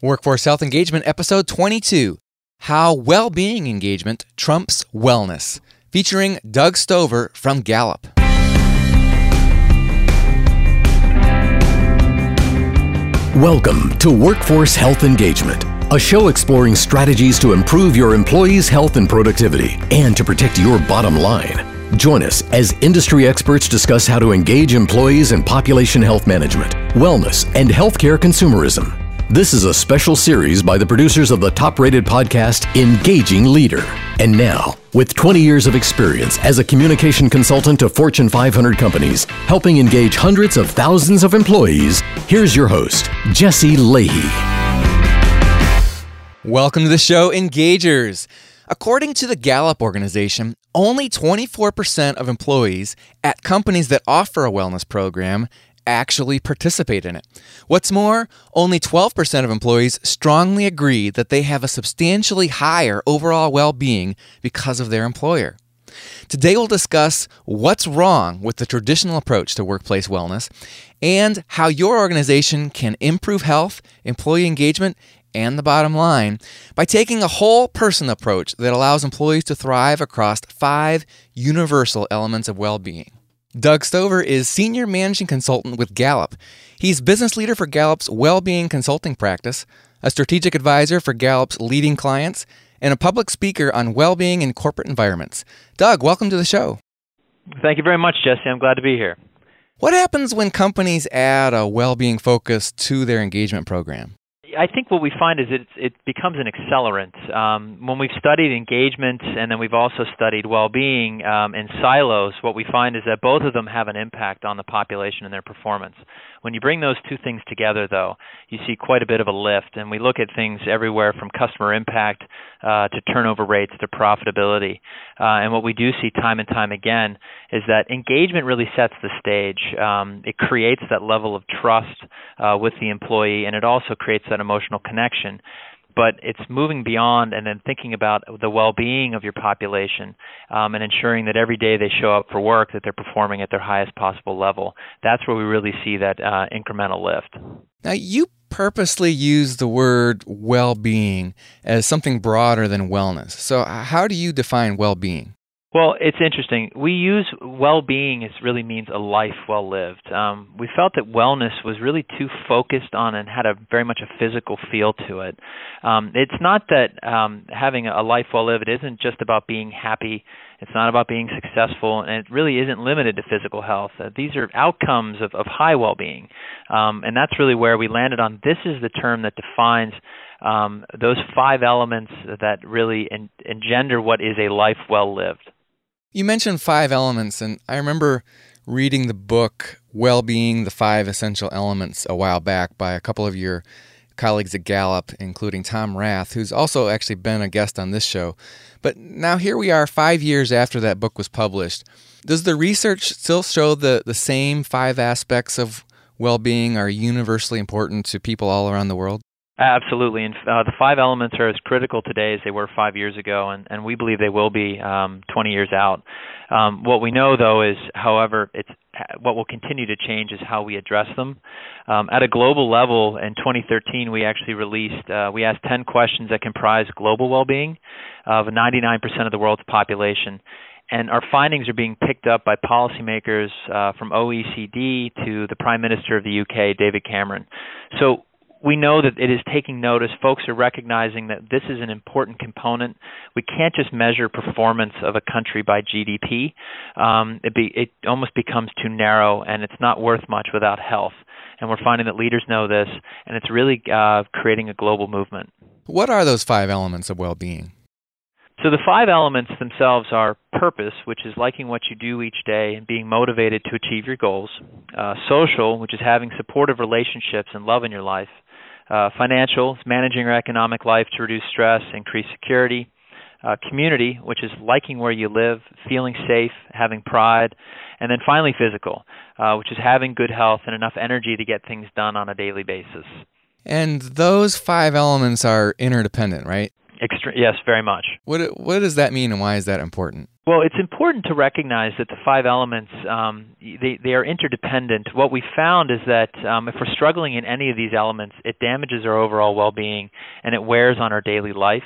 Workforce Health Engagement, Episode 22 How Well Being Engagement Trumps Wellness, featuring Doug Stover from Gallup. Welcome to Workforce Health Engagement, a show exploring strategies to improve your employees' health and productivity and to protect your bottom line. Join us as industry experts discuss how to engage employees in population health management, wellness, and healthcare consumerism. This is a special series by the producers of the top rated podcast, Engaging Leader. And now, with 20 years of experience as a communication consultant to Fortune 500 companies, helping engage hundreds of thousands of employees, here's your host, Jesse Lahey. Welcome to the show, Engagers. According to the Gallup organization, only 24% of employees at companies that offer a wellness program actually participate in it. What's more, only 12% of employees strongly agree that they have a substantially higher overall well being because of their employer. Today, we'll discuss what's wrong with the traditional approach to workplace wellness and how your organization can improve health, employee engagement, and the bottom line by taking a whole person approach that allows employees to thrive across five universal elements of well being. Doug Stover is Senior Managing Consultant with Gallup. He's business leader for Gallup's well-being consulting practice, a strategic advisor for Gallup's leading clients, and a public speaker on well-being in corporate environments. Doug, welcome to the show. Thank you very much, Jesse. I'm glad to be here. What happens when companies add a well-being focus to their engagement program? I think what we find is it it becomes an accelerant. Um, when we've studied engagement and then we've also studied well-being um, in silos, what we find is that both of them have an impact on the population and their performance. When you bring those two things together, though, you see quite a bit of a lift, and we look at things everywhere from customer impact uh, to turnover rates to profitability. Uh, and what we do see time and time again is that engagement really sets the stage. Um, it creates that level of trust uh, with the employee, and it also creates that emotional connection but it's moving beyond and then thinking about the well-being of your population um, and ensuring that every day they show up for work that they're performing at their highest possible level. That's where we really see that uh, incremental lift. Now, you purposely use the word well-being as something broader than wellness. So, how do you define well-being? Well, it's interesting. We use well-being as really means a life well lived. Um, we felt that wellness was really too focused on and had a very much a physical feel to it. Um, it's not that um, having a life well lived isn't just about being happy. It's not about being successful, and it really isn't limited to physical health. Uh, these are outcomes of, of high well-being, um, and that's really where we landed on. This is the term that defines um, those five elements that really en- engender what is a life well lived. You mentioned five elements, and I remember reading the book Well Being The Five Essential Elements a while back by a couple of your colleagues at Gallup, including Tom Rath, who's also actually been a guest on this show. But now here we are, five years after that book was published. Does the research still show the, the same five aspects of well being are universally important to people all around the world? Absolutely, and uh, the five elements are as critical today as they were five years ago, and, and we believe they will be um, 20 years out. Um, what we know, though, is, however, it's what will continue to change is how we address them. Um, at a global level, in 2013, we actually released, uh, we asked 10 questions that comprise global well-being of 99% of the world's population and our findings are being picked up by policymakers uh, from OECD to the Prime Minister of the UK, David Cameron. So we know that it is taking notice. Folks are recognizing that this is an important component. We can't just measure performance of a country by GDP. Um, it, be, it almost becomes too narrow, and it's not worth much without health. And we're finding that leaders know this, and it's really uh, creating a global movement. What are those five elements of well being? So the five elements themselves are purpose, which is liking what you do each day and being motivated to achieve your goals. Uh, social, which is having supportive relationships and love in your life. Uh, financial is managing your economic life to reduce stress, increase security. Uh, community, which is liking where you live, feeling safe, having pride. And then finally, physical, uh, which is having good health and enough energy to get things done on a daily basis. And those five elements are interdependent, right? Extre- yes, very much. What what does that mean, and why is that important? Well, it's important to recognize that the five elements um, they they are interdependent. What we found is that um, if we're struggling in any of these elements, it damages our overall well-being and it wears on our daily life.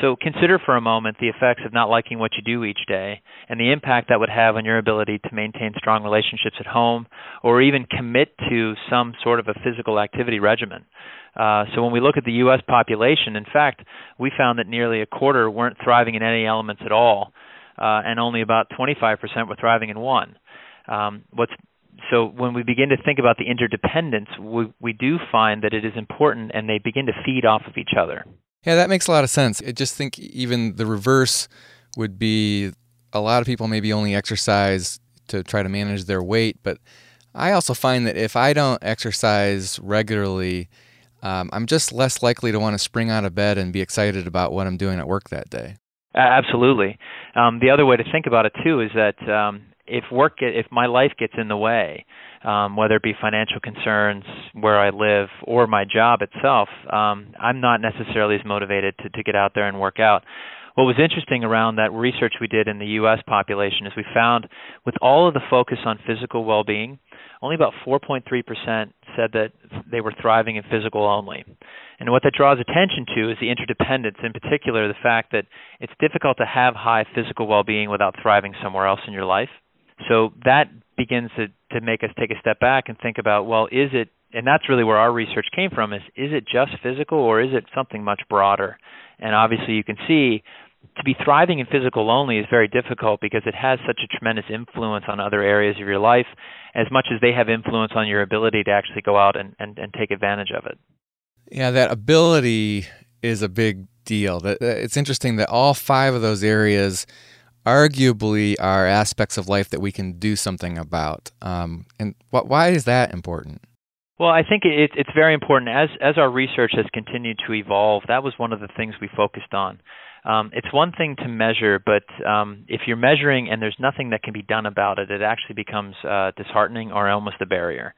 So consider for a moment the effects of not liking what you do each day and the impact that would have on your ability to maintain strong relationships at home or even commit to some sort of a physical activity regimen. Uh, so when we look at the U.S. population, in fact, we found that nearly a quarter weren't thriving in any elements at all uh, and only about 25% were thriving in one. Um, what's so when we begin to think about the interdependence, we, we do find that it is important, and they begin to feed off of each other. Yeah, that makes a lot of sense. I just think even the reverse would be a lot of people maybe only exercise to try to manage their weight, but I also find that if I don't exercise regularly, um, I'm just less likely to want to spring out of bed and be excited about what I'm doing at work that day. Absolutely. Um, the other way to think about it too is that um, if work, if my life gets in the way, um, whether it be financial concerns, where I live, or my job itself, um, I'm not necessarily as motivated to, to get out there and work out. What was interesting around that research we did in the U.S. population is we found, with all of the focus on physical well-being, only about 4.3% said that they were thriving in physical only. And what that draws attention to is the interdependence, in particular, the fact that it's difficult to have high physical well being without thriving somewhere else in your life. So that begins to, to make us take a step back and think about well, is it, and that's really where our research came from, is is it just physical or is it something much broader? And obviously, you can see to be thriving in physical only is very difficult because it has such a tremendous influence on other areas of your life as much as they have influence on your ability to actually go out and, and, and take advantage of it. Yeah, that ability is a big deal. It's interesting that all five of those areas arguably are aspects of life that we can do something about. Um, and why is that important? Well, I think it, it's very important. As as our research has continued to evolve, that was one of the things we focused on. Um, it's one thing to measure, but um, if you're measuring and there's nothing that can be done about it, it actually becomes uh, disheartening or almost a barrier.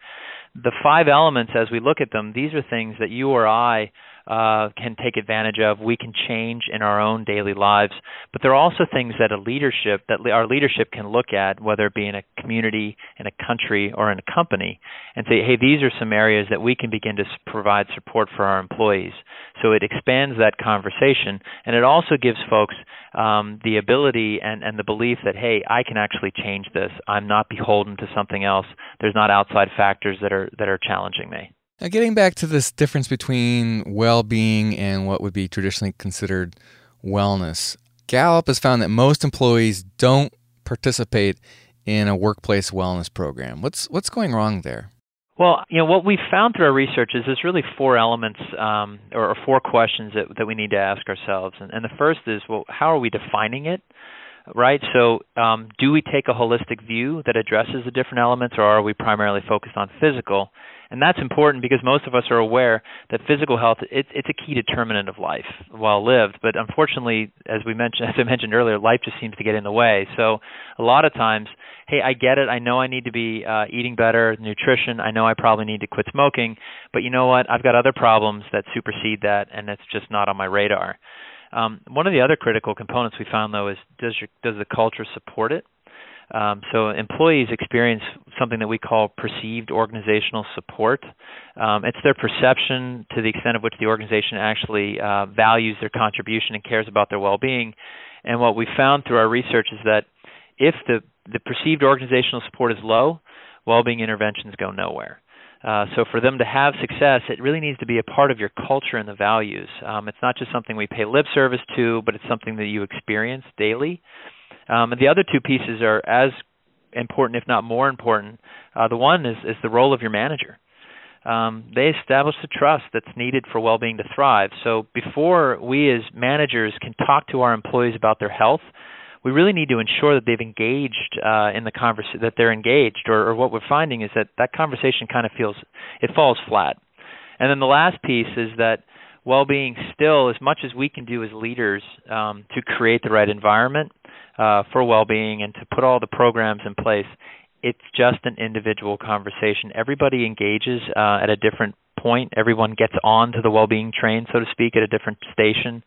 The five elements, as we look at them, these are things that you or I uh, can take advantage of. We can change in our own daily lives, but there are also things that a leadership that our leadership can look at, whether it be in a community, in a country, or in a company, and say, "Hey, these are some areas that we can begin to provide support for our employees." So it expands that conversation, and it also gives folks um, the ability and, and the belief that, "Hey, I can actually change this. I'm not beholden to something else. There's not outside factors that are that are challenging me." Now, getting back to this difference between well being and what would be traditionally considered wellness, Gallup has found that most employees don't participate in a workplace wellness program. What's, what's going wrong there? Well, you know what we've found through our research is there's really four elements um, or, or, four questions that, that we need to ask ourselves, and, and the first is, well, how are we defining it? Right. So, um, do we take a holistic view that addresses the different elements, or are we primarily focused on physical? And that's important because most of us are aware that physical health it's it's a key determinant of life well lived. But unfortunately as we mentioned as I mentioned earlier life just seems to get in the way. So a lot of times hey I get it. I know I need to be uh, eating better nutrition. I know I probably need to quit smoking. But you know what? I've got other problems that supersede that and it's just not on my radar. Um, one of the other critical components we found though is does your, does the culture support it um, so employees experience something that we call perceived organizational support. Um, it's their perception to the extent of which the organization actually uh, values their contribution and cares about their well-being. And what we found through our research is that if the, the perceived organizational support is low, well-being interventions go nowhere. Uh, so for them to have success, it really needs to be a part of your culture and the values. Um, it's not just something we pay lip service to, but it's something that you experience daily. Um, and the other two pieces are as important, if not more important. Uh, the one is, is the role of your manager. Um, they establish the trust that's needed for well-being to thrive. So before we as managers can talk to our employees about their health, we really need to ensure that they've engaged uh, in the conversation, that they're engaged. Or, or what we're finding is that that conversation kind of feels it falls flat. And then the last piece is that well-being still, as much as we can do as leaders um, to create the right environment, uh, for well-being and to put all the programs in place. It's just an individual conversation. Everybody engages uh, at a different point. Everyone gets on to the well-being train, so to speak, at a different station.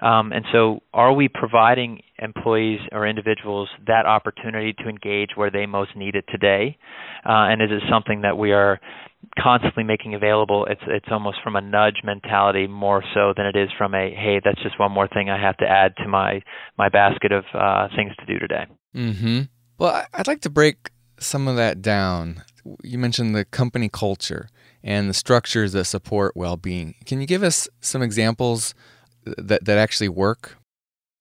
Um, and so, are we providing employees or individuals that opportunity to engage where they most need it today? Uh, and is it something that we are constantly making available? It's it's almost from a nudge mentality more so than it is from a hey, that's just one more thing I have to add to my my basket of uh, things to do today. Hmm. Well, I'd like to break some of that down. You mentioned the company culture and the structures that support well-being. Can you give us some examples? that that actually work?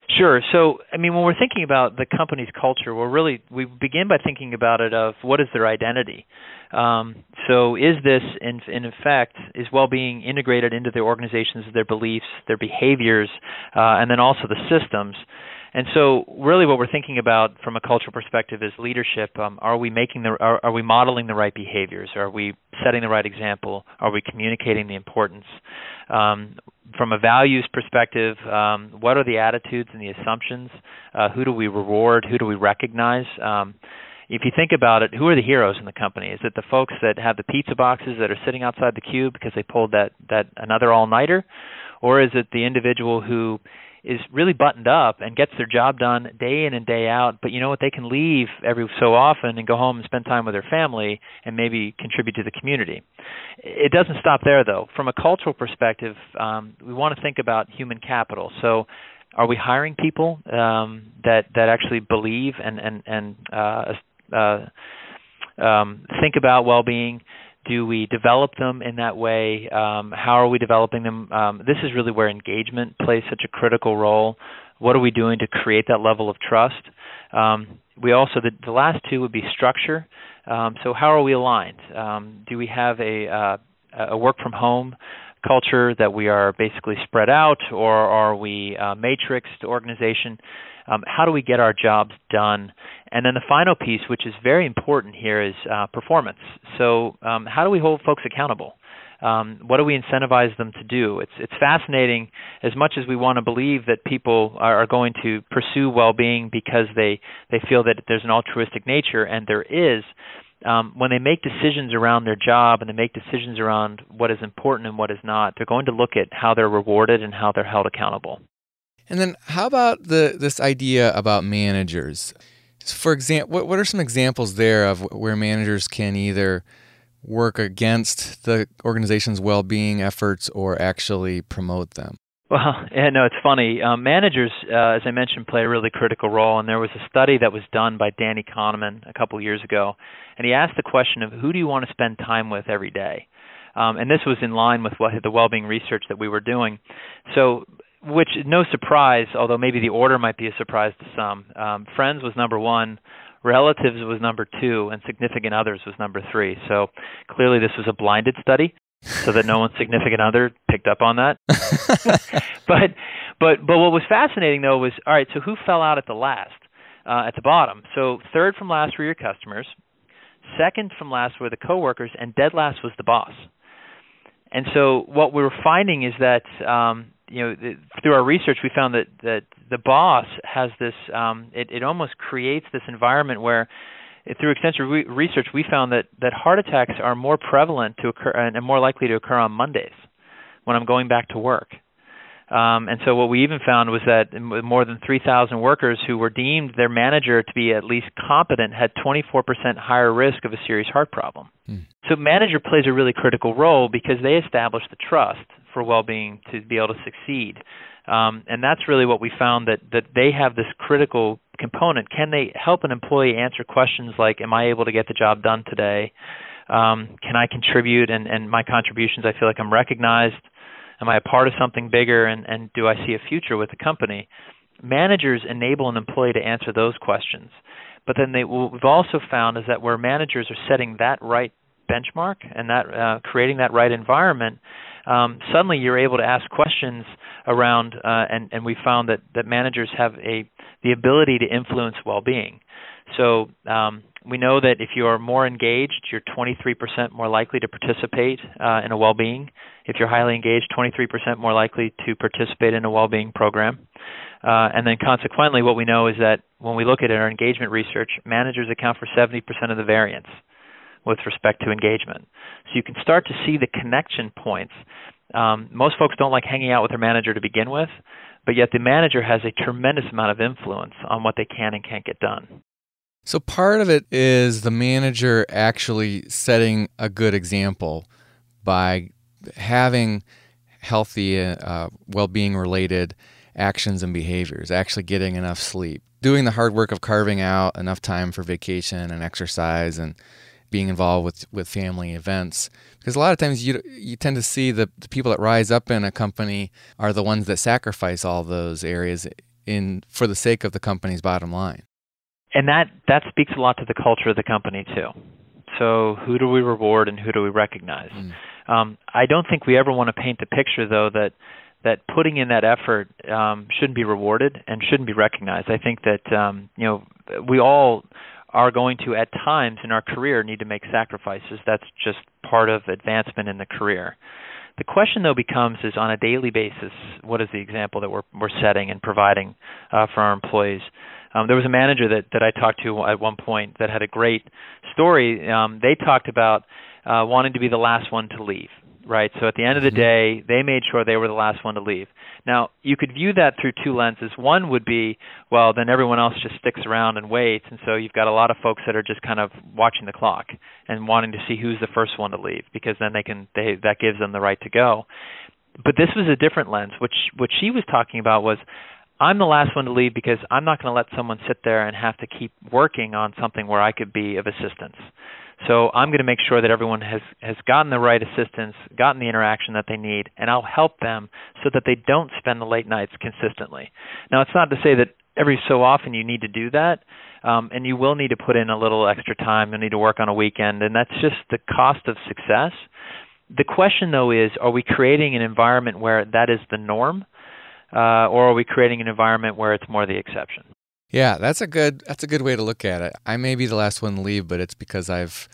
Sure. So, I mean, when we're thinking about the company's culture, we're really we begin by thinking about it of what is their identity. Um, so, is this in in effect is well-being integrated into the organizations, their beliefs, their behaviors, uh, and then also the systems? And so, really, what we're thinking about from a cultural perspective is leadership. Um, are we making the are, are we modeling the right behaviors? Are we setting the right example? Are we communicating the importance? Um, from a values perspective, um, what are the attitudes and the assumptions? Uh, who do we reward? Who do we recognize? Um, if you think about it, who are the heroes in the company? Is it the folks that have the pizza boxes that are sitting outside the cube because they pulled that that another all nighter, or is it the individual who is really buttoned up and gets their job done day in and day out. But you know what? They can leave every so often and go home and spend time with their family and maybe contribute to the community. It doesn't stop there, though. From a cultural perspective, um, we want to think about human capital. So, are we hiring people um, that that actually believe and and and uh, uh, um, think about well-being? Do we develop them in that way? Um, how are we developing them? Um, this is really where engagement plays such a critical role. What are we doing to create that level of trust? Um, we also the, the, last two would be structure. Um, so how are we aligned? Um, do we have a, uh, a work from home culture that we are basically spread out, or are we a matrixed organization? Um, how do we get our jobs done? And then the final piece, which is very important here, is uh, performance. So, um, how do we hold folks accountable? Um, what do we incentivize them to do? It's it's fascinating. As much as we want to believe that people are, are going to pursue well-being because they they feel that there's an altruistic nature, and there is. Um, when they make decisions around their job and they make decisions around what is important and what is not, they're going to look at how they're rewarded and how they're held accountable. And then how about the this idea about managers? For example, what, what are some examples there of where managers can either work against the organization's well-being efforts or actually promote them? Well, yeah, no, it's funny. Um, managers, uh, as I mentioned, play a really critical role. And there was a study that was done by Danny Kahneman a couple years ago, and he asked the question of who do you want to spend time with every day. Um, and this was in line with what the well-being research that we were doing. So which no surprise, although maybe the order might be a surprise to some. Um, friends was number one, relatives was number two, and significant others was number three. So clearly, this was a blinded study, so that no one significant other picked up on that. but but but what was fascinating though was all right. So who fell out at the last? Uh, at the bottom. So third from last were your customers. Second from last were the coworkers, and dead last was the boss. And so what we were finding is that um, you know the, through our research we found that that the boss has this um, it, it almost creates this environment where through extensive re- research we found that that heart attacks are more prevalent to occur and more likely to occur on Mondays when I'm going back to work. Um, and so what we even found was that more than 3,000 workers who were deemed their manager to be at least competent had 24% higher risk of a serious heart problem. Hmm. So manager plays a really critical role because they establish the trust for well-being to be able to succeed. Um, and that's really what we found that that they have this critical component. Can they help an employee answer questions like, "Am I able to get the job done today? Um, can I contribute? And, and my contributions, I feel like I'm recognized. Am I a part of something bigger? And, and do I see a future with the company?" Managers enable an employee to answer those questions. But then they, what we've also found is that where managers are setting that right benchmark and that uh, creating that right environment, um, suddenly you're able to ask questions around, uh, and, and we found that, that managers have a the ability to influence well-being. So um, we know that if you are more engaged, you're 23% more likely to participate uh, in a well-being. If you're highly engaged, 23% more likely to participate in a well-being program. Uh, and then consequently, what we know is that when we look at our engagement research, managers account for 70% of the variance with respect to engagement. So you can start to see the connection points. Um, most folks don't like hanging out with their manager to begin with, but yet the manager has a tremendous amount of influence on what they can and can't get done. So part of it is the manager actually setting a good example by having healthy, uh, well being related actions and behaviors, actually getting enough sleep, doing the hard work of carving out enough time for vacation and exercise and being involved with, with family events. Because a lot of times you you tend to see the, the people that rise up in a company are the ones that sacrifice all those areas in for the sake of the company's bottom line. And that that speaks a lot to the culture of the company too. So who do we reward and who do we recognize? Mm. Um, I don't think we ever want to paint the picture though that that putting in that effort um, shouldn't be rewarded and shouldn't be recognized. I think that um, you know we all are going to at times in our career need to make sacrifices. That's just part of advancement in the career. The question though becomes is on a daily basis, what is the example that we're we're setting and providing uh, for our employees? Um, there was a manager that that I talked to at one point that had a great story. Um, they talked about uh, wanting to be the last one to leave right? So at the end of the mm-hmm. day, they made sure they were the last one to leave. Now, you could view that through two lenses. One would be, well, then everyone else just sticks around and waits, and so you've got a lot of folks that are just kind of watching the clock and wanting to see who's the first one to leave because then they can they that gives them the right to go. But this was a different lens. Which what she was talking about was I'm the last one to leave because I'm not going to let someone sit there and have to keep working on something where I could be of assistance. So I'm going to make sure that everyone has has gotten the right assistance, gotten the interaction that they need, and I'll help them so that they don't spend the late nights consistently. Now, it's not to say that every so often you need to do that, um, and you will need to put in a little extra time. You'll need to work on a weekend, and that's just the cost of success. The question, though, is: Are we creating an environment where that is the norm, uh, or are we creating an environment where it's more the exception? Yeah, that's a good that's a good way to look at it. I may be the last one to leave, but it's because I've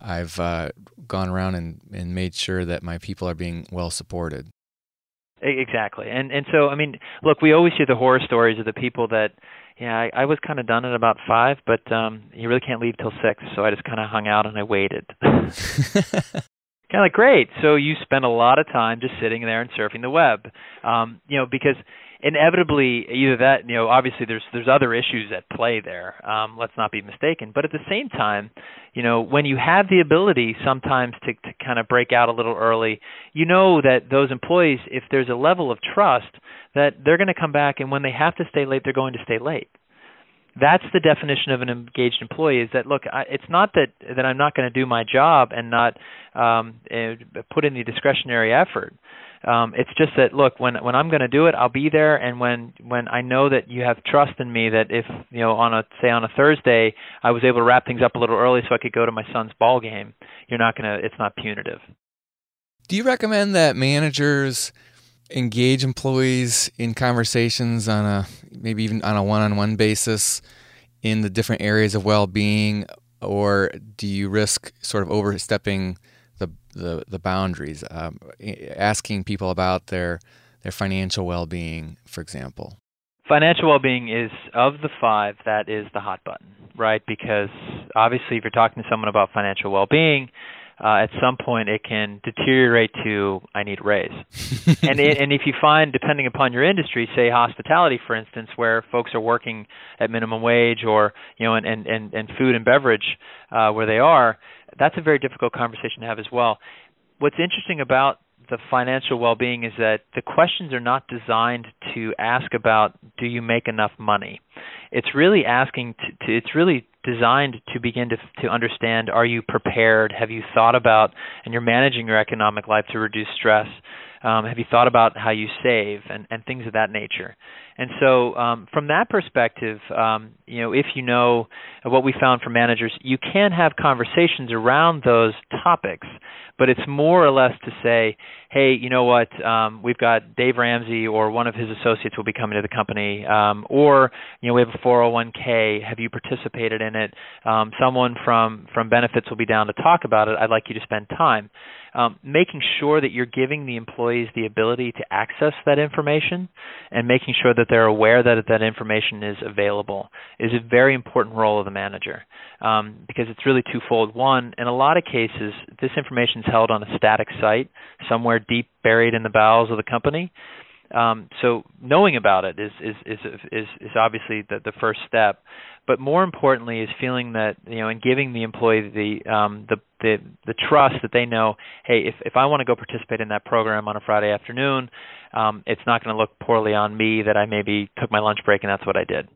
I've uh, gone around and, and made sure that my people are being well supported. Exactly, and and so I mean, look, we always hear the horror stories of the people that, yeah, I, I was kind of done at about five, but um, you really can't leave till six, so I just kind of hung out and I waited. kind of like great. So you spend a lot of time just sitting there and surfing the web, um, you know, because inevitably either that you know obviously there's there's other issues at play there um, let's not be mistaken. But at the same time you know when you have the ability sometimes to, to kind of break out a little early you know that those employees if there's a level of trust that they're going to come back and when they have to stay late they're going to stay late. That's the definition of an engaged employee is that look I, it's not that that I'm not going to do my job and not um, put in the discretionary effort um, it's just that look, when when I'm going to do it, I'll be there, and when when I know that you have trust in me, that if you know on a say on a Thursday, I was able to wrap things up a little early so I could go to my son's ball game. You're not gonna. It's not punitive. Do you recommend that managers engage employees in conversations on a maybe even on a one-on-one basis in the different areas of well-being, or do you risk sort of overstepping? The the, boundaries, um, asking people about their their financial well being, for example. Financial well being is of the five that is the hot button, right? Because obviously, if you're talking to someone about financial well being, uh, at some point it can deteriorate to I need a raise. and it, and if you find, depending upon your industry, say hospitality, for instance, where folks are working at minimum wage, or you know, and and and, and food and beverage uh, where they are, that's a very difficult conversation to have as well. What's interesting about the financial well-being is that the questions are not designed to ask about do you make enough money. It's really asking to, to it's really designed to begin to to understand are you prepared? Have you thought about and you're managing your economic life to reduce stress? Um, have you thought about how you save and, and things of that nature? And so, um, from that perspective, um, you know, if you know what we found for managers, you can have conversations around those topics, but it's more or less to say, hey, you know what, um, we've got Dave Ramsey or one of his associates will be coming to the company, um, or you know, we have a 401k. Have you participated in it? Um, someone from from benefits will be down to talk about it. I'd like you to spend time. Um, making sure that you're giving the employees the ability to access that information and making sure that they're aware that that information is available is a very important role of the manager um, because it's really twofold. One, in a lot of cases, this information is held on a static site somewhere deep buried in the bowels of the company. Um, so knowing about it is is is is, is obviously the, the first step, but more importantly is feeling that you know and giving the employee the um, the the the trust that they know, hey, if if I want to go participate in that program on a Friday afternoon, um, it's not going to look poorly on me that I maybe took my lunch break and that's what I did.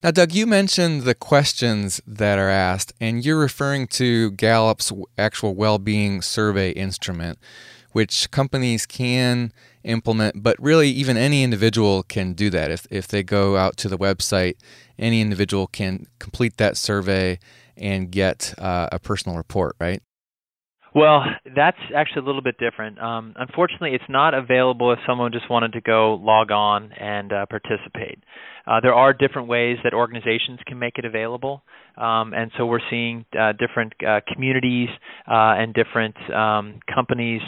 Now, Doug, you mentioned the questions that are asked, and you're referring to Gallup's actual well being survey instrument, which companies can implement, but really, even any individual can do that. If, if they go out to the website, any individual can complete that survey and get uh, a personal report, right? Well, that's actually a little bit different. Um, unfortunately, it's not available if someone just wanted to go log on and uh, participate. Uh, there are different ways that organizations can make it available, um, and so we're seeing uh, different uh, communities uh, and different um, companies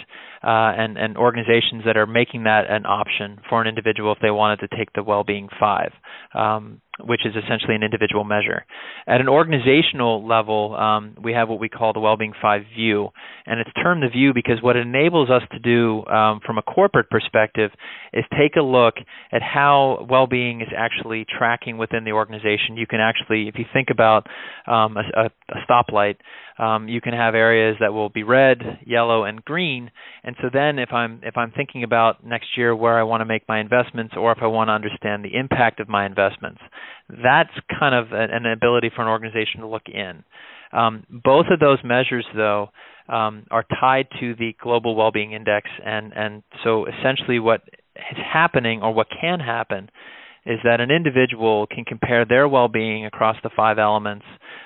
uh, and, and organizations that are making that an option for an individual if they wanted to take the Well-being Five. Um, which is essentially an individual measure. At an organizational level, um, we have what we call the Wellbeing Five View, and it's termed the View because what it enables us to do um, from a corporate perspective is take a look at how well-being is actually tracking within the organization. You can actually, if you think about um, a, a, stoplight, um, you can have areas that will be red, yellow, and green. And so then, if I'm if I'm thinking about next year where I want to make my investments, or if I want to understand the impact of my investments, that's kind of an ability for an organization to look in. Um, both of those measures, though, um, are tied to the Global Wellbeing Index, and and so essentially what is happening or what can happen is that an individual can compare their well-being across the five elements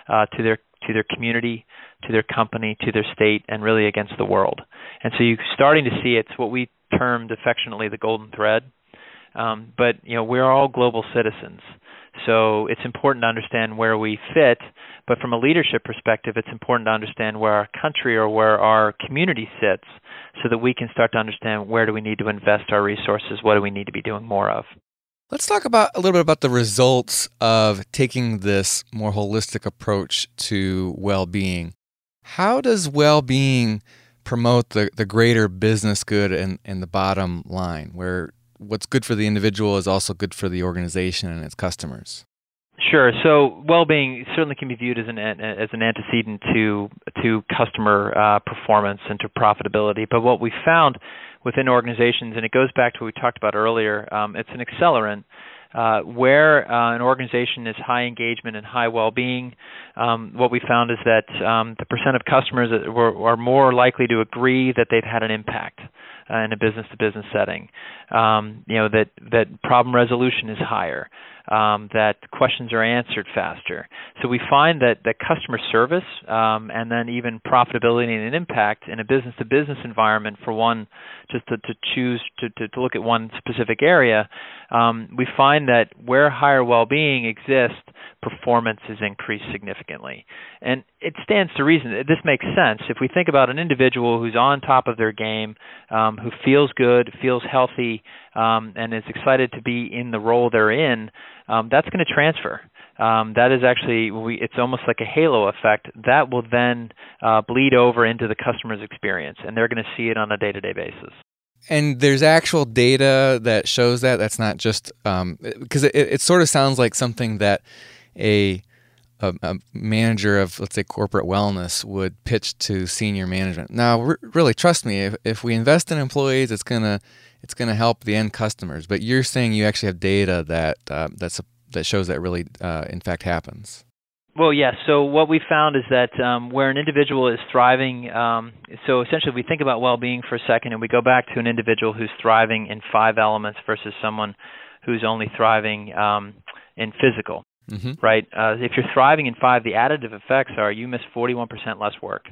uh, to their to their community, to their company, to their state, and really against the world. And so you're starting to see it's what we termed affectionately the golden thread. Um, but you know we're all global citizens, so it's important to understand where we fit, but from a leadership perspective, it's important to understand where our country or where our community sits so that we can start to understand where do we need to invest our resources, what do we need to be doing more of. Let's talk about a little bit about the results of taking this more holistic approach to well-being. How does well-being promote the, the greater business good and, and the bottom line, where what's good for the individual is also good for the organization and its customers. Sure. So, well-being certainly can be viewed as an as an antecedent to to customer uh, performance and to profitability. But what we found within organizations, and it goes back to what we talked about earlier, um, it's an accelerant. Uh, where uh, an organization is high engagement and high well-being, um, what we found is that um, the percent of customers were, are more likely to agree that they've had an impact uh, in a business-to-business setting. Um, you know that that problem resolution is higher um, that questions are answered faster. So we find that that customer service um, and then even profitability and an impact in a business to business environment for one just to, to choose to, to, to, look at one specific area, um, we find that where higher well-being exists, performance is increased significantly. And it stands to reason. This makes sense. If we think about an individual who's on top of their game, um, who feels good, feels healthy, um, and is excited to be in the role they're in, um, that's going to transfer. Um, that is actually we, it's almost like a halo effect that will then uh, bleed over into the customer's experience, and they're going to see it on a day-to-day basis. And there's actual data that shows that. That's not just because um, it, it sort of sounds like something that a a, manager of let's say corporate wellness would pitch to senior management. Now, really, trust me, if, if we invest in employees, it's gonna it's gonna help the end customers. But you're saying you actually have data that uh, that's that shows that really uh, in fact happens. Well, yes. Yeah, so what we found is that um, where an individual is thriving, um, so essentially we think about well-being for a second, and we go back to an individual who's thriving in five elements versus someone who's only thriving um, in physical mm-hmm. right? Uh, if you're thriving in five, the additive effects are you miss 41% less work,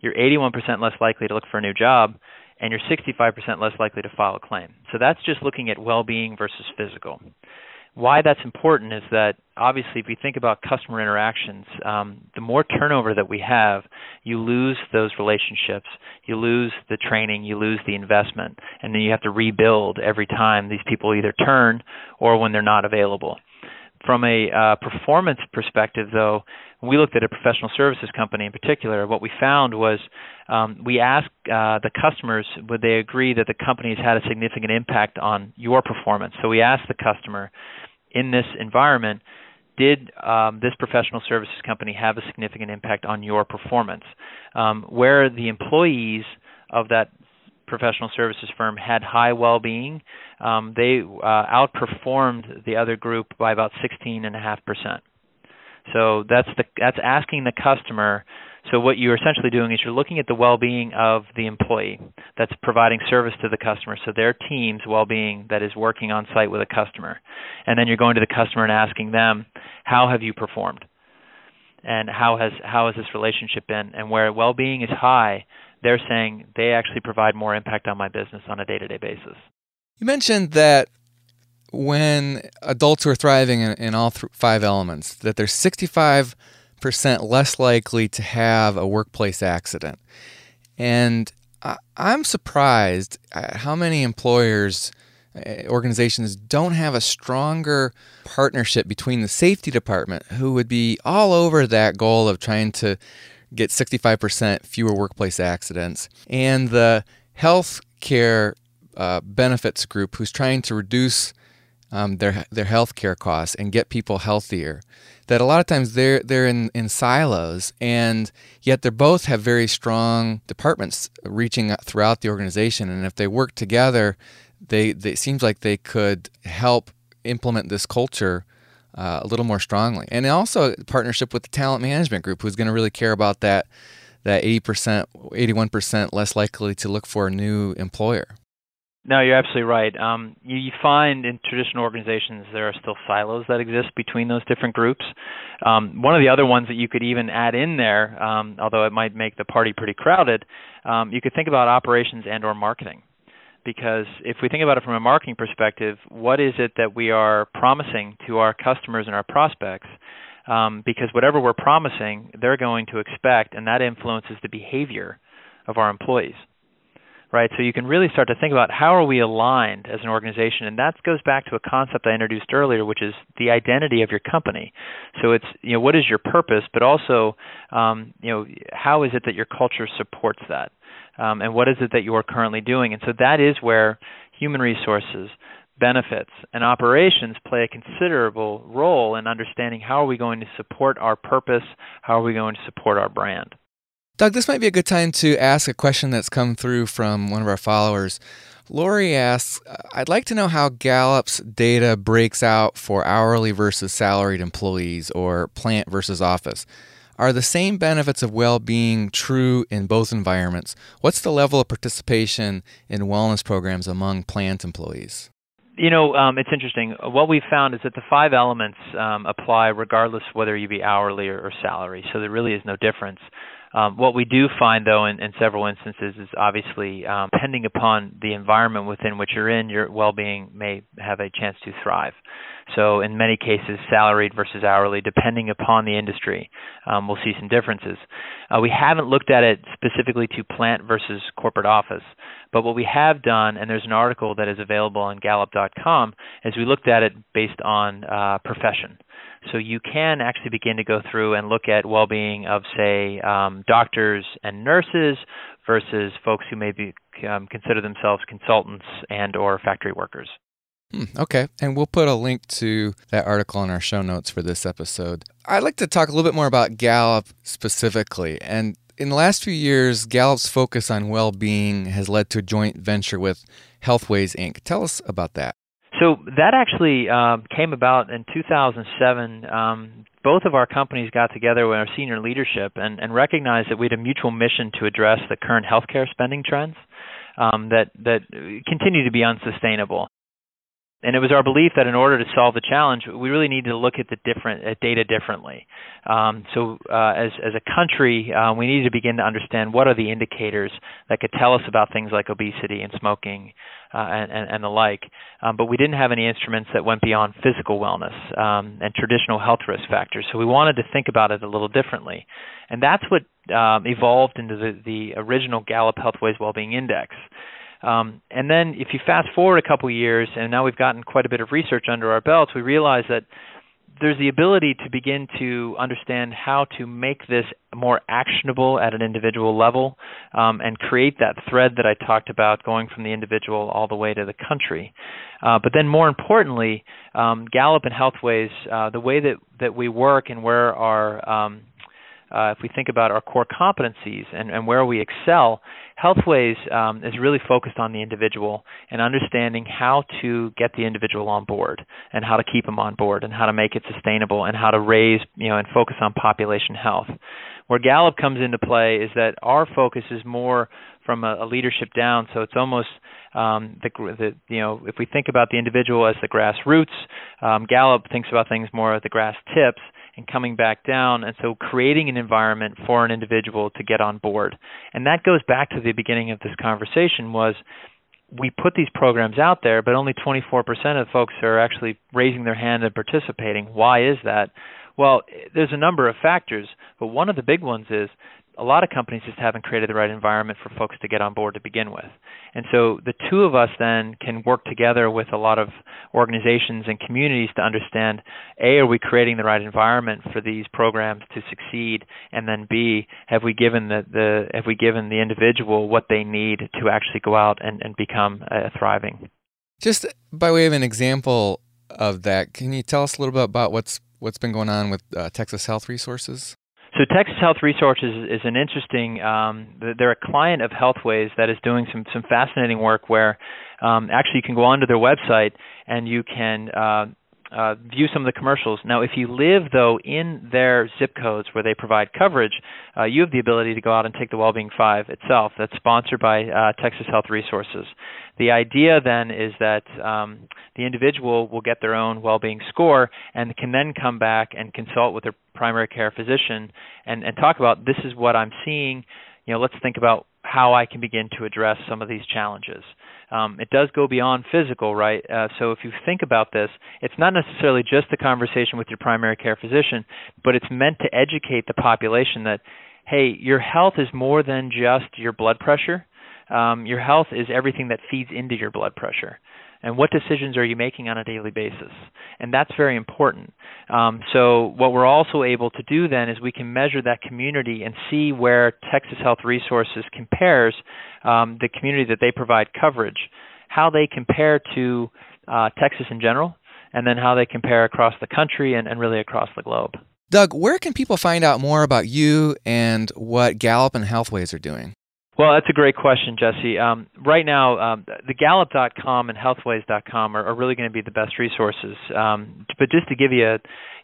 you're 81% less likely to look for a new job, and you're 65% less likely to file a claim. So that's just looking at well-being versus physical. Why that's important is that obviously, if we think about customer interactions, um, the more turnover that we have, you lose those relationships, you lose the training, you lose the investment, and then you have to rebuild every time these people either turn or when they're not available. From a uh, performance perspective, though, we looked at a professional services company in particular. What we found was um, we asked uh, the customers would they agree that the company has had a significant impact on your performance. So we asked the customer in this environment, did um, this professional services company have a significant impact on your performance? Um, where the employees of that professional services firm had high well-being, um, they uh, outperformed the other group by about 16.5 percent. So that's the that's asking the customer. So what you're essentially doing is you're looking at the well-being of the employee that's providing service to the customer. So their team's well-being that is working on site with a customer, and then you're going to the customer and asking them, how have you performed, and how has how has this relationship been? And where well-being is high, they're saying they actually provide more impact on my business on a day-to-day basis. You mentioned that when adults are thriving in, in all th- five elements, that they're 65% less likely to have a workplace accident. And I, I'm surprised at how many employers, uh, organizations don't have a stronger partnership between the safety department, who would be all over that goal of trying to get 65% fewer workplace accidents, and the health care uh, benefits group, who's trying to reduce um, their their healthcare costs and get people healthier. That a lot of times they're they're in, in silos, and yet they both have very strong departments reaching throughout the organization. And if they work together, they, they it seems like they could help implement this culture uh, a little more strongly. And also partnership with the talent management group, who's going to really care about that that 80%, 81% less likely to look for a new employer. No, you're absolutely right. Um, you, you, find in traditional organizations there are still silos that exist between those different groups. Um, one of the other ones that you could even add in there, um, although it might make the party pretty crowded, um, you could think about operations and/or marketing. Because if we think about it from a marketing perspective, what is it that we are promising to our customers and our prospects? Um, because whatever we're promising, they're going to expect, and that influences the behavior of our employees right? So you can really start to think about how are we aligned as an organization, and that goes back to a concept I introduced earlier, which is the identity of your company. So it's you know what is your purpose, but also um, you know how is it that your culture supports that, um, and what is it that you are currently doing, and so that is where human resources benefits and operations play a considerable role in understanding how are we going to support our purpose, how are we going to support our brand. Doug, this might be a good time to ask a question that's come through from one of our followers. Lori asks, I'd like to know how Gallup's data breaks out for hourly versus salaried employees or plant versus office. Are the same benefits of well being true in both environments? What's the level of participation in wellness programs among plant employees? You know, um, it's interesting. What we've found is that the five elements um, apply regardless whether you be hourly or, or salary, so there really is no difference. Um, what we do find, though, in, in several instances, is obviously um, depending upon the environment within which you're in, your well-being may have a chance to thrive. So, in many cases, salaried versus hourly, depending upon the industry, um, we'll see some differences. Uh, we haven't looked at it specifically to plant versus corporate office, but what we have done, and there's an article that is available on Gallup.com, is we looked at it based on uh, profession. So you can actually begin to go through and look at well-being of, say, um, doctors and nurses versus folks who maybe um, consider themselves consultants and or factory workers. Hmm, okay, and we'll put a link to that article in our show notes for this episode. I'd like to talk a little bit more about Gallup specifically. And in the last few years, Gallup's focus on well being has led to a joint venture with Healthways Inc. Tell us about that. So that actually um, came about in 2007. Um, both of our companies got together with our senior leadership and, and recognized that we had a mutual mission to address the current healthcare spending trends um, that that continue to be unsustainable. And it was our belief that in order to solve the challenge, we really need to look at the different at data differently. Um, so, uh, as as a country, uh, we needed to begin to understand what are the indicators that could tell us about things like obesity and smoking uh, and, and, and the like. Um, but we didn't have any instruments that went beyond physical wellness um, and traditional health risk factors. So we wanted to think about it a little differently, and that's what um, evolved into the, the original Gallup Healthways Wellbeing Index. Um, and then if you fast forward a couple years, and now we've gotten quite a bit of research under our belts, we realize that there's the ability to begin to understand how to make this more actionable at an individual level um, and create that thread that I talked about going from the individual all the way to the country. Uh, but then more importantly, um, Gallup and Healthways, uh, the way that, that we work and where our um, uh, if we think about our core competencies and, and where we excel, Healthways um, is really focused on the individual and understanding how to get the individual on board and how to keep them on board and how to make it sustainable and how to raise, you know, and focus on population health. Where Gallup comes into play is that our focus is more from a, a leadership down, so it's almost um, the, the you know if we think about the individual as the grassroots, um, Gallup thinks about things more at the grass tips and coming back down and so creating an environment for an individual to get on board. And that goes back to the beginning of this conversation was we put these programs out there but only 24% of folks are actually raising their hand and participating. Why is that? Well there's a number of factors but one of the big ones is a lot of companies just haven't created the right environment for folks to get on board to begin with. And so the two of us then can work together with a lot of organizations and communities to understand A, are we creating the right environment for these programs to succeed? And then B, have we given the, the have we given the individual what they need to actually go out and, and become uh, thriving? Just by way of an example of that, can you tell us a little bit about what's what's been going on with uh, Texas Health Resources? So Texas Health Resources is an interesting. Um, they're a client of Healthways that is doing some some fascinating work where um, actually you can go onto their website and you can uh, uh, view some of the commercials. Now, if you live though in their zip codes where they provide coverage, uh, you have the ability to go out and take the Wellbeing Five itself. That's sponsored by uh, Texas Health Resources. The idea then is that um, the individual will get their own well-being score and can then come back and consult with their primary care physician and, and talk about this is what I'm seeing. You know, let's think about how I can begin to address some of these challenges. Um, it does go beyond physical, right? Uh, so if you think about this, it's not necessarily just the conversation with your primary care physician, but it's meant to educate the population that, hey, your health is more than just your blood pressure. Um, your health is everything that feeds into your blood pressure and what decisions are you making on a daily basis? And that's very important. Um, so what we're also able to do then is we can measure that community and see where texas health resources compares um, the community that they provide coverage how they compare to uh, texas in general and then how they compare across the country and, and really across the globe. Doug where can people find out more about you and what gallup and healthways are doing well, that's a great question, Jesse. Um, right now, um, the Gallup.com and Healthways.com are, are really going to be the best resources. Um, but just to give you a,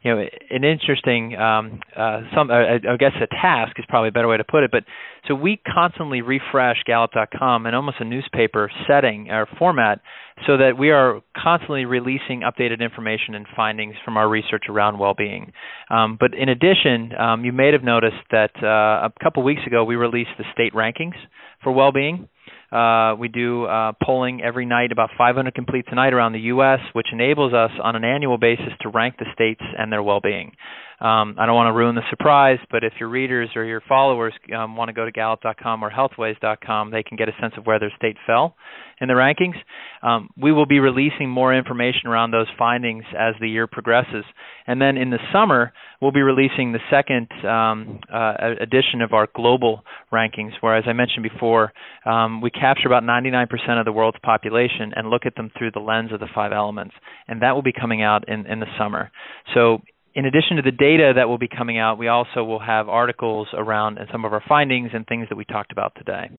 you know, an interesting, um, uh, some, uh, I guess a task is probably a better way to put it. But so we constantly refresh Gallup.com in almost a newspaper setting or format, so that we are constantly releasing updated information and findings from our research around well-being. Um, but in addition, um, you may have noticed that uh, a couple weeks ago we released the state rankings for well-being. Uh, we do uh, polling every night, about 500 complete tonight around the U.S., which enables us on an annual basis to rank the states and their well-being. Um, I don't want to ruin the surprise, but if your readers or your followers um, want to go to Gallup.com or Healthways.com, they can get a sense of where their state fell in the rankings. Um, we will be releasing more information around those findings as the year progresses. And then in the summer, we'll be releasing the second um, uh, edition of our global rankings, where, as I mentioned before, um, we capture about 99% of the world's population and look at them through the lens of the five elements. And that will be coming out in, in the summer. So in addition to the data that will be coming out, we also will have articles around some of our findings and things that we talked about today.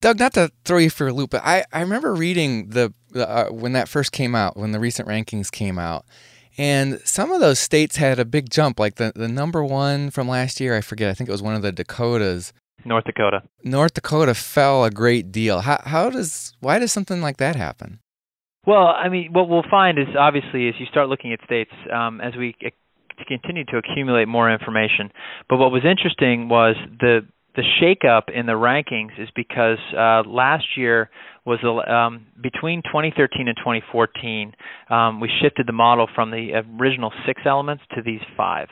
Doug, not to throw you for a loop, but I, I remember reading the uh, when that first came out, when the recent rankings came out, and some of those states had a big jump. Like the, the number one from last year, I forget. I think it was one of the Dakotas. North Dakota. North Dakota fell a great deal. How how does why does something like that happen? Well, I mean, what we'll find is obviously as you start looking at states, um, as we continue to accumulate more information. But what was interesting was the the shakeup in the rankings is because uh, last year was um, between 2013 and 2014, um, we shifted the model from the original six elements to these five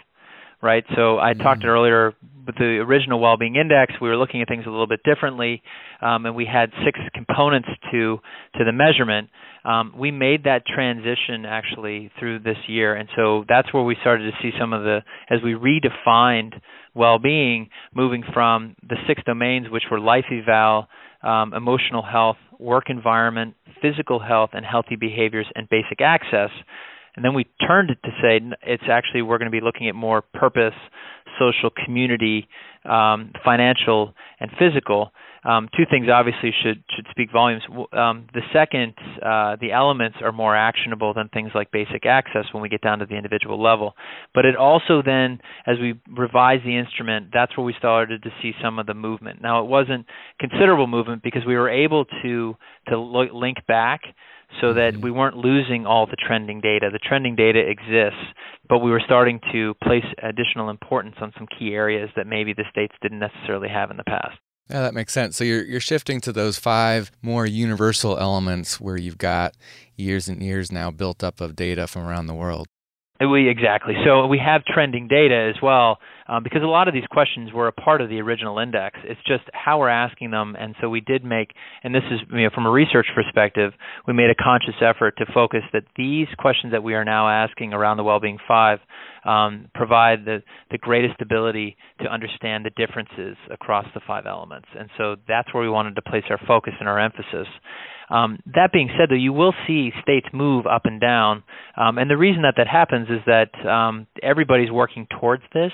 right? So I mm-hmm. talked earlier with the original well-being index, we were looking at things a little bit differently, um, and we had six components to to the measurement. Um, we made that transition actually through this year, and so that's where we started to see some of the as we redefined well-being, moving from the six domains, which were life eval, um, emotional health, work environment, physical health, and healthy behaviors, and basic access and then we turned it to say it's actually we're going to be looking at more purpose, social, community, um, financial, and physical. Um, two things obviously should should speak volumes. Um, the second, uh, the elements are more actionable than things like basic access when we get down to the individual level. But it also then, as we revise the instrument, that's where we started to see some of the movement. Now it wasn't considerable movement because we were able to to lo- link back so that mm-hmm. we weren't losing all the trending data. The trending data exists, but we were starting to place additional importance on some key areas that maybe the states didn't necessarily have in the past. Yeah, that makes sense. So you're you're shifting to those five more universal elements where you've got years and years now built up of data from around the world. We exactly. So we have trending data as well, um, because a lot of these questions were a part of the original index. It's just how we're asking them, and so we did make, and this is you know, from a research perspective, we made a conscious effort to focus that these questions that we are now asking around the Wellbeing Five um, provide the the greatest ability to understand the differences across the five elements, and so that's where we wanted to place our focus and our emphasis. Um, that being said, though, you will see states move up and down, um, and the reason that that happens is that um, everybody's working towards this.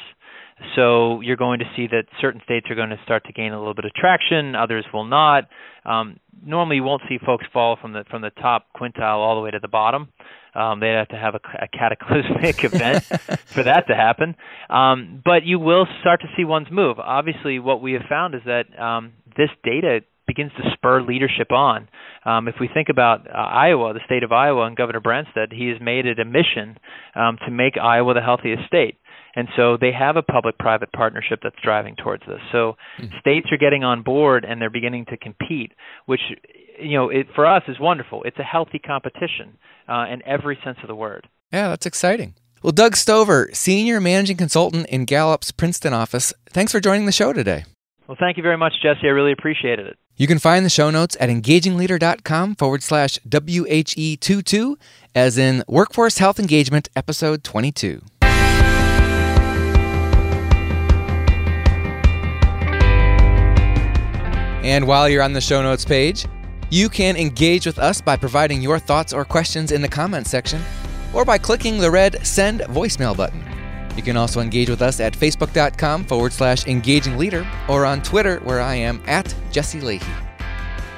So you're going to see that certain states are going to start to gain a little bit of traction, others will not. Um, normally, you won't see folks fall from the from the top quintile all the way to the bottom. Um, they'd have to have a, a cataclysmic event for that to happen. Um, but you will start to see ones move. Obviously, what we have found is that um, this data begins to spur leadership on. Um, if we think about uh, Iowa, the state of Iowa, and Governor Branstad, he has made it a mission um, to make Iowa the healthiest state. And so they have a public private partnership that's driving towards this. So mm-hmm. states are getting on board and they're beginning to compete, which you know, it, for us is wonderful. It's a healthy competition uh, in every sense of the word. Yeah, that's exciting. Well, Doug Stover, Senior Managing Consultant in Gallup's Princeton office, thanks for joining the show today. Well, thank you very much, Jesse. I really appreciated it. You can find the show notes at engagingleader.com forward slash WHE22, as in Workforce Health Engagement, episode 22. And while you're on the show notes page, you can engage with us by providing your thoughts or questions in the comments section or by clicking the red Send Voicemail button. You can also engage with us at facebook.com forward slash engaging leader or on Twitter where I am at Jesse Lahey.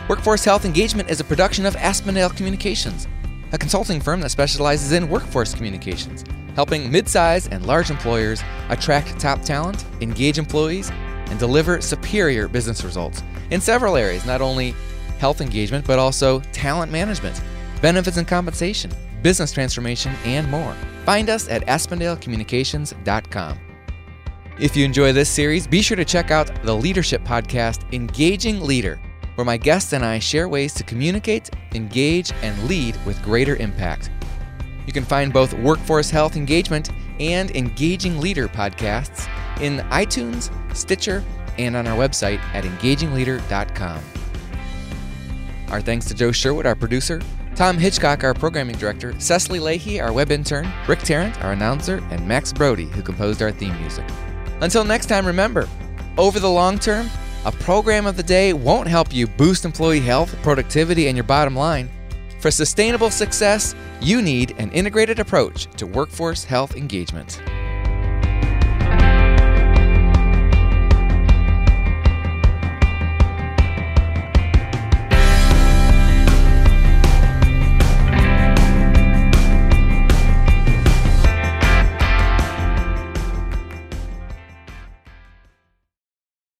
Workforce Health Engagement is a production of Aspendale Communications, a consulting firm that specializes in workforce communications, helping mid-size and large employers attract top talent, engage employees, and deliver superior business results in several areas, not only health engagement, but also talent management, benefits and compensation, business transformation, and more. Find us at AspendaleCommunications.com. If you enjoy this series, be sure to check out the leadership podcast, Engaging Leader, where my guests and I share ways to communicate, engage, and lead with greater impact. You can find both Workforce Health Engagement and Engaging Leader podcasts in iTunes, Stitcher, and on our website at engagingleader.com. Our thanks to Joe Sherwood, our producer, Tom Hitchcock, our programming director, Cecily Lahey, our web intern, Rick Tarrant, our announcer, and Max Brody, who composed our theme music. Until next time, remember, over the long term, a program of the day won't help you boost employee health, productivity, and your bottom line. For sustainable success, you need an integrated approach to workforce health engagement.